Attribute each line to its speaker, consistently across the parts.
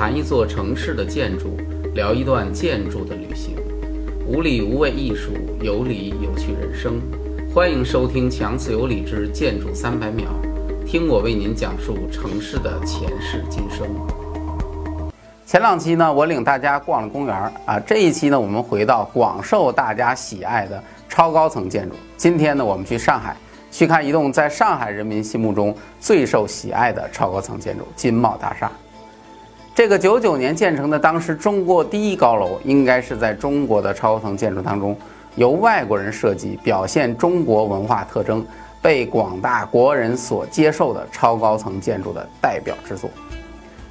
Speaker 1: 谈一座城市的建筑，聊一段建筑的旅行，无理无畏艺术，有理有趣人生。欢迎收听强词有理之建筑三百秒，听我为您讲述城市的前世今生。前两期呢，我领大家逛了公园儿啊，这一期呢，我们回到广受大家喜爱的超高层建筑。今天呢，我们去上海。去看一栋在上海人民心目中最受喜爱的超高层建筑——金茂大厦。这个九九年建成的，当时中国第一高楼，应该是在中国的超高层建筑当中由外国人设计，表现中国文化特征，被广大国人所接受的超高层建筑的代表之作。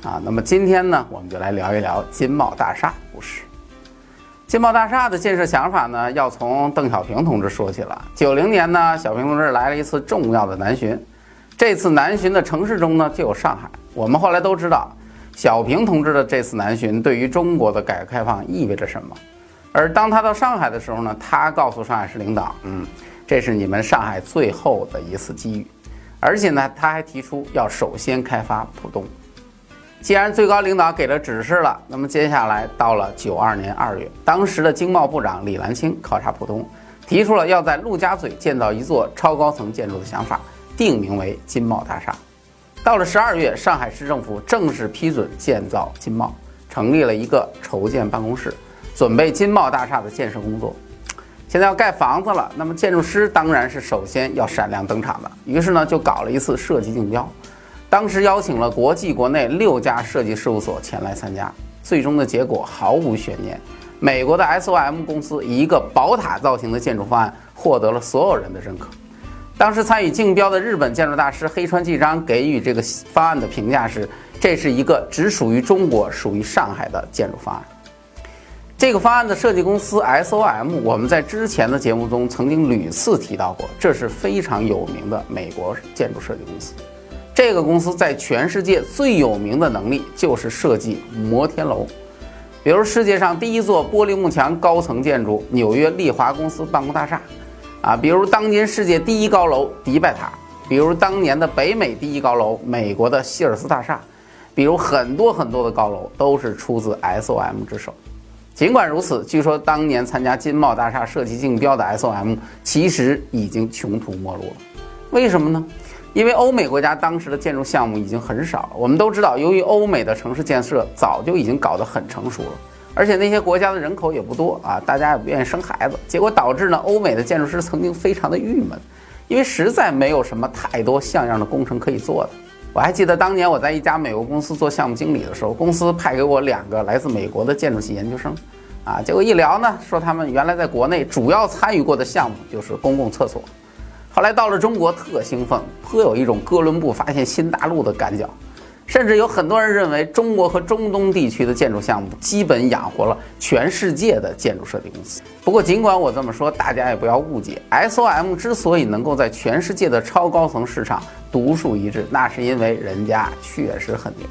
Speaker 1: 啊，那么今天呢，我们就来聊一聊金茂大厦故事。金茂大厦的建设想法呢，要从邓小平同志说起了。九零年呢，小平同志来了一次重要的南巡，这次南巡的城市中呢，就有上海。我们后来都知道，小平同志的这次南巡对于中国的改革开放意味着什么。而当他到上海的时候呢，他告诉上海市领导，嗯，这是你们上海最后的一次机遇，而且呢，他还提出要首先开发浦东。既然最高领导给了指示了，那么接下来到了九二年二月，当时的经贸部长李兰清考察浦东，提出了要在陆家嘴建造一座超高层建筑的想法，定名为金茂大厦。到了十二月，上海市政府正式批准建造金茂，成立了一个筹建办公室，准备金茂大厦的建设工作。现在要盖房子了，那么建筑师当然是首先要闪亮登场的，于是呢就搞了一次设计竞标。当时邀请了国际国内六家设计事务所前来参加，最终的结果毫无悬念，美国的 SOM 公司以一个宝塔造型的建筑方案获得了所有人的认可。当时参与竞标的日本建筑大师黑川纪章给予这个方案的评价是：这是一个只属于中国、属于上海的建筑方案。这个方案的设计公司 SOM，我们在之前的节目中曾经屡次提到过，这是非常有名的美国建筑设计公司。这个公司在全世界最有名的能力就是设计摩天楼，比如世界上第一座玻璃幕墙高层建筑纽约利华公司办公大厦，啊，比如当今世界第一高楼迪拜塔，比如当年的北美第一高楼美国的希尔斯大厦，比如很多很多的高楼都是出自 SOM 之手。尽管如此，据说当年参加金茂大厦设计竞标的 SOM 其实已经穷途末路了，为什么呢？因为欧美国家当时的建筑项目已经很少了。我们都知道，由于欧美的城市建设早就已经搞得很成熟了，而且那些国家的人口也不多啊，大家也不愿意生孩子，结果导致呢，欧美的建筑师曾经非常的郁闷，因为实在没有什么太多像样的工程可以做的。我还记得当年我在一家美国公司做项目经理的时候，公司派给我两个来自美国的建筑系研究生，啊，结果一聊呢，说他们原来在国内主要参与过的项目就是公共厕所。后来到了中国，特兴奋，颇有一种哥伦布发现新大陆的感觉，甚至有很多人认为，中国和中东地区的建筑项目基本养活了全世界的建筑设计公司。不过，尽管我这么说，大家也不要误解，SOM 之所以能够在全世界的超高层市场独树一帜，那是因为人家确实很牛。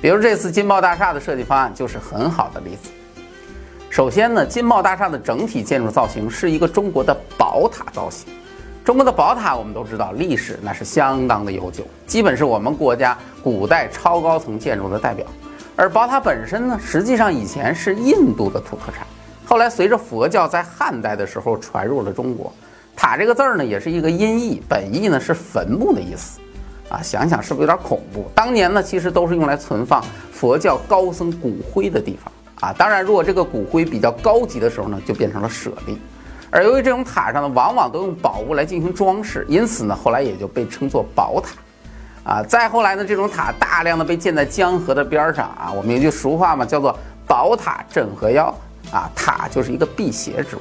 Speaker 1: 比如这次金茂大厦的设计方案就是很好的例子。首先呢，金茂大厦的整体建筑造型是一个中国的宝塔造型。中国的宝塔，我们都知道历史那是相当的悠久，基本是我们国家古代超高层建筑的代表。而宝塔本身呢，实际上以前是印度的土特产，后来随着佛教在汉代的时候传入了中国。塔这个字儿呢，也是一个音译，本意呢是坟墓的意思。啊，想想是不是有点恐怖？当年呢，其实都是用来存放佛教高僧骨灰的地方啊。当然，如果这个骨灰比较高级的时候呢，就变成了舍利。而由于这种塔上呢，往往都用宝物来进行装饰，因此呢，后来也就被称作宝塔。啊，再后来呢，这种塔大量的被建在江河的边上啊，我们有句俗话嘛，叫做“宝塔镇河妖”。啊，塔就是一个辟邪之物。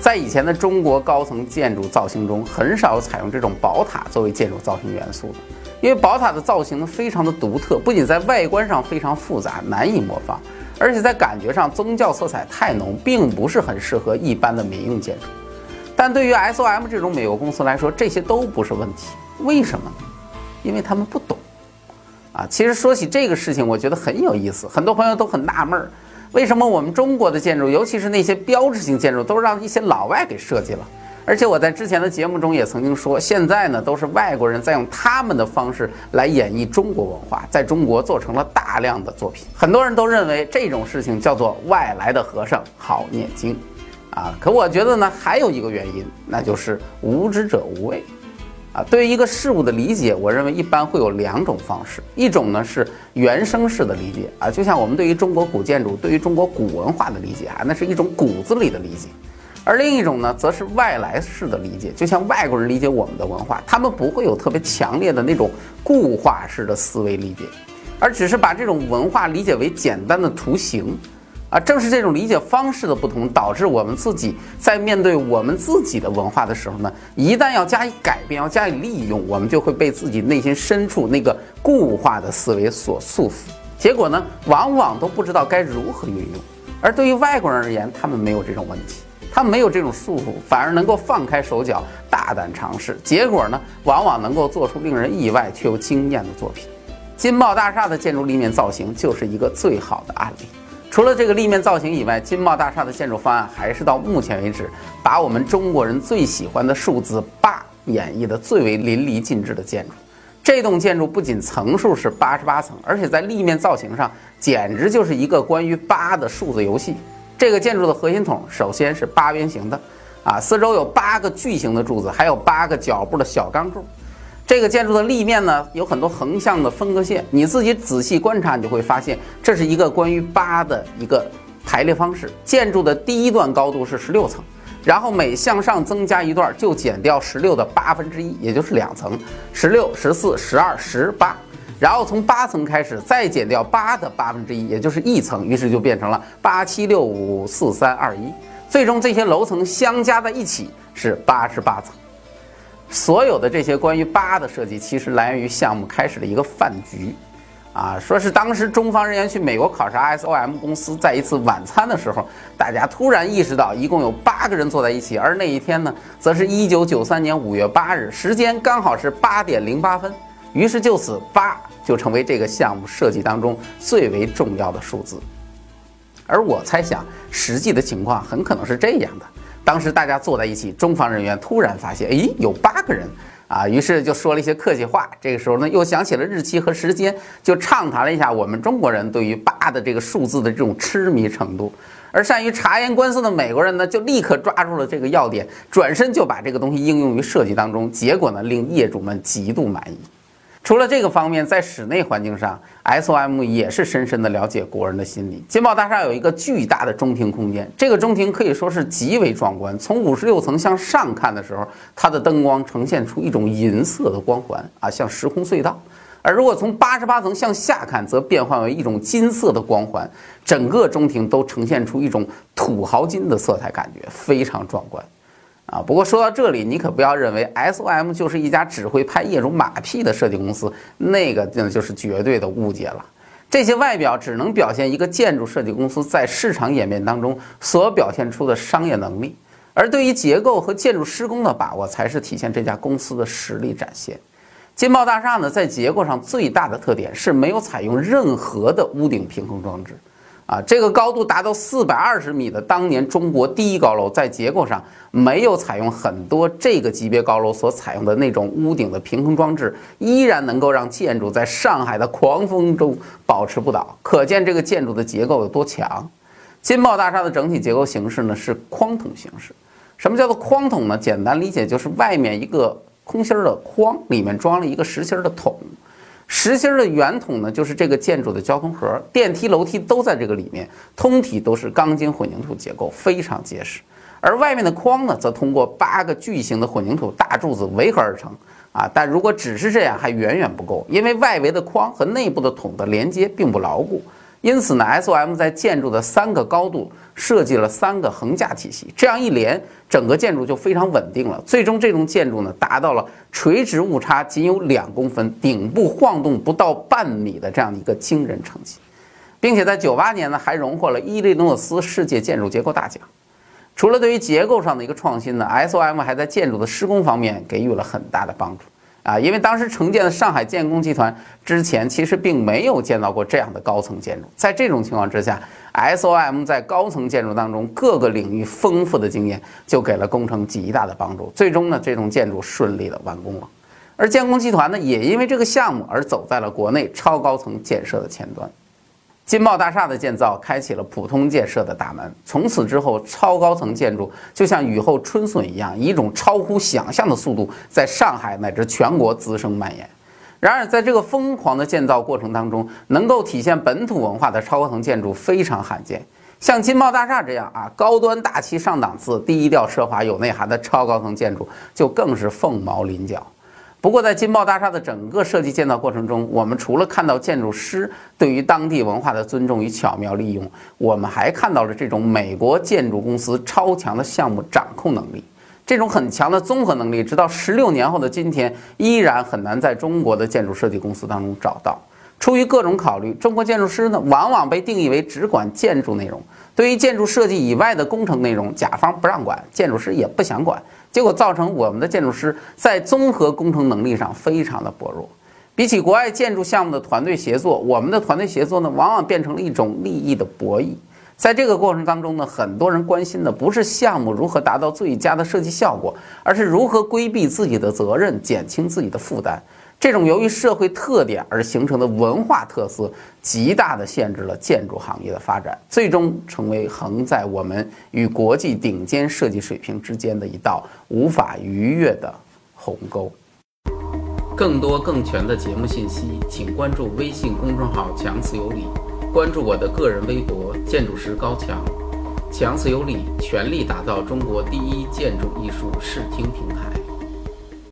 Speaker 1: 在以前的中国高层建筑造型中，很少采用这种宝塔作为建筑造型元素的，因为宝塔的造型呢非常的独特，不仅在外观上非常复杂，难以模仿。而且在感觉上，宗教色彩太浓，并不是很适合一般的民用建筑。但对于 SOM 这种美国公司来说，这些都不是问题。为什么呢？因为他们不懂。啊，其实说起这个事情，我觉得很有意思。很多朋友都很纳闷儿，为什么我们中国的建筑，尤其是那些标志性建筑，都让一些老外给设计了，而且我在之前的节目中也曾经说，现在呢都是外国人在用他们的方式来演绎中国文化，在中国做成了大量的作品。很多人都认为这种事情叫做外来的和尚好念经，啊，可我觉得呢还有一个原因，那就是无知者无畏。啊，对于一个事物的理解，我认为一般会有两种方式，一种呢是原生式的理解啊，就像我们对于中国古建筑、对于中国古文化的理解啊，那是一种骨子里的理解；而另一种呢，则是外来式的理解，就像外国人理解我们的文化，他们不会有特别强烈的那种固化式的思维理解，而只是把这种文化理解为简单的图形。啊，正是这种理解方式的不同，导致我们自己在面对我们自己的文化的时候呢，一旦要加以改变，要加以利用，我们就会被自己内心深处那个固化的思维所束缚，结果呢，往往都不知道该如何运用。而对于外国人而言，他们没有这种问题，他没有这种束缚，反而能够放开手脚，大胆尝试，结果呢，往往能够做出令人意外却又惊艳的作品。金茂大厦的建筑立面造型就是一个最好的案例。除了这个立面造型以外，金茂大厦的建筑方案还是到目前为止把我们中国人最喜欢的数字八演绎的最为淋漓尽致的建筑。这栋建筑不仅层数是八十八层，而且在立面造型上简直就是一个关于八的数字游戏。这个建筑的核心筒首先是八边形的，啊，四周有八个巨型的柱子，还有八个脚部的小钢柱。这个建筑的立面呢，有很多横向的分割线，你自己仔细观察，你就会发现，这是一个关于八的一个排列方式。建筑的第一段高度是十六层，然后每向上增加一段，就减掉十六的八分之一，也就是两层，十六、十四、十二、十八，然后从八层开始，再减掉八的八分之一，也就是一层，于是就变成了八七六五四三二一，最终这些楼层相加在一起是八十八层。所有的这些关于八的设计，其实来源于项目开始的一个饭局，啊，说是当时中方人员去美国考察 SOM 公司，在一次晚餐的时候，大家突然意识到，一共有八个人坐在一起，而那一天呢，则是一九九三年五月八日，时间刚好是八点零八分，于是就此八就成为这个项目设计当中最为重要的数字。而我猜想，实际的情况很可能是这样的。当时大家坐在一起，中方人员突然发现，诶，有八个人啊，于是就说了一些客气话。这个时候呢，又想起了日期和时间，就畅谈了一下我们中国人对于八的这个数字的这种痴迷程度。而善于察言观色的美国人呢，就立刻抓住了这个要点，转身就把这个东西应用于设计当中，结果呢，令业主们极度满意。除了这个方面，在室内环境上，SOM 也是深深地了解国人的心理。金茂大厦有一个巨大的中庭空间，这个中庭可以说是极为壮观。从五十六层向上看的时候，它的灯光呈现出一种银色的光环啊，像时空隧道；而如果从八十八层向下看，则变换为一种金色的光环，整个中庭都呈现出一种土豪金的色彩，感觉非常壮观。啊，不过说到这里，你可不要认为 SOM 就是一家只会拍业主马屁的设计公司，那个那就是绝对的误解了。这些外表只能表现一个建筑设计公司在市场演变当中所表现出的商业能力，而对于结构和建筑施工的把握，才是体现这家公司的实力展现。金茂大厦呢，在结构上最大的特点是没有采用任何的屋顶平衡装置。啊，这个高度达到四百二十米的当年中国第一高楼，在结构上没有采用很多这个级别高楼所采用的那种屋顶的平衡装置，依然能够让建筑在上海的狂风中保持不倒，可见这个建筑的结构有多强。金茂大厦的整体结构形式呢是框筒形式。什么叫做框筒呢？简单理解就是外面一个空心儿的框，里面装了一个实心儿的筒。实心的圆筒呢，就是这个建筑的交通盒，电梯、楼梯都在这个里面，通体都是钢筋混凝土结构，非常结实。而外面的框呢，则通过八个巨型的混凝土大柱子围合而成。啊，但如果只是这样，还远远不够，因为外围的框和内部的筒的连接并不牢固。因此呢，SOM 在建筑的三个高度设计了三个横架体系，这样一连，整个建筑就非常稳定了。最终，这栋建筑呢达到了垂直误差仅有两公分，顶部晃动不到半米的这样的一个惊人成绩，并且在九八年呢还荣获了伊利诺斯世界建筑结构大奖。除了对于结构上的一个创新呢，SOM 还在建筑的施工方面给予了很大的帮助。啊，因为当时承建的上海建工集团之前其实并没有建造过这样的高层建筑。在这种情况之下，SOM 在高层建筑当中各个领域丰富的经验就给了工程极大的帮助。最终呢，这栋建筑顺利的完工了。而建工集团呢，也因为这个项目而走在了国内超高层建设的前端。金茂大厦的建造开启了普通建设的大门，从此之后，超高层建筑就像雨后春笋一样，以一种超乎想象的速度在上海乃至全国滋生蔓延。然而，在这个疯狂的建造过程当中，能够体现本土文化的超高层建筑非常罕见。像金茂大厦这样啊，高端大气上档次、低调奢华有内涵的超高层建筑，就更是凤毛麟角。不过，在金茂大厦的整个设计建造过程中，我们除了看到建筑师对于当地文化的尊重与巧妙利用，我们还看到了这种美国建筑公司超强的项目掌控能力。这种很强的综合能力，直到十六年后的今天，依然很难在中国的建筑设计公司当中找到。出于各种考虑，中国建筑师呢，往往被定义为只管建筑内容，对于建筑设计以外的工程内容，甲方不让管，建筑师也不想管。结果造成我们的建筑师在综合工程能力上非常的薄弱，比起国外建筑项目的团队协作，我们的团队协作呢，往往变成了一种利益的博弈。在这个过程当中呢，很多人关心的不是项目如何达到最佳的设计效果，而是如何规避自己的责任，减轻自己的负担。这种由于社会特点而形成的文化特色，极大地限制了建筑行业的发展，最终成为横在我们与国际顶尖设计水平之间的一道无法逾越的鸿沟。更多更全的节目信息，请关注微信公众号“强词有理”，关注我的个人微博“建筑师高强”。强词有理，全力打造中国第一建筑艺术视听平台。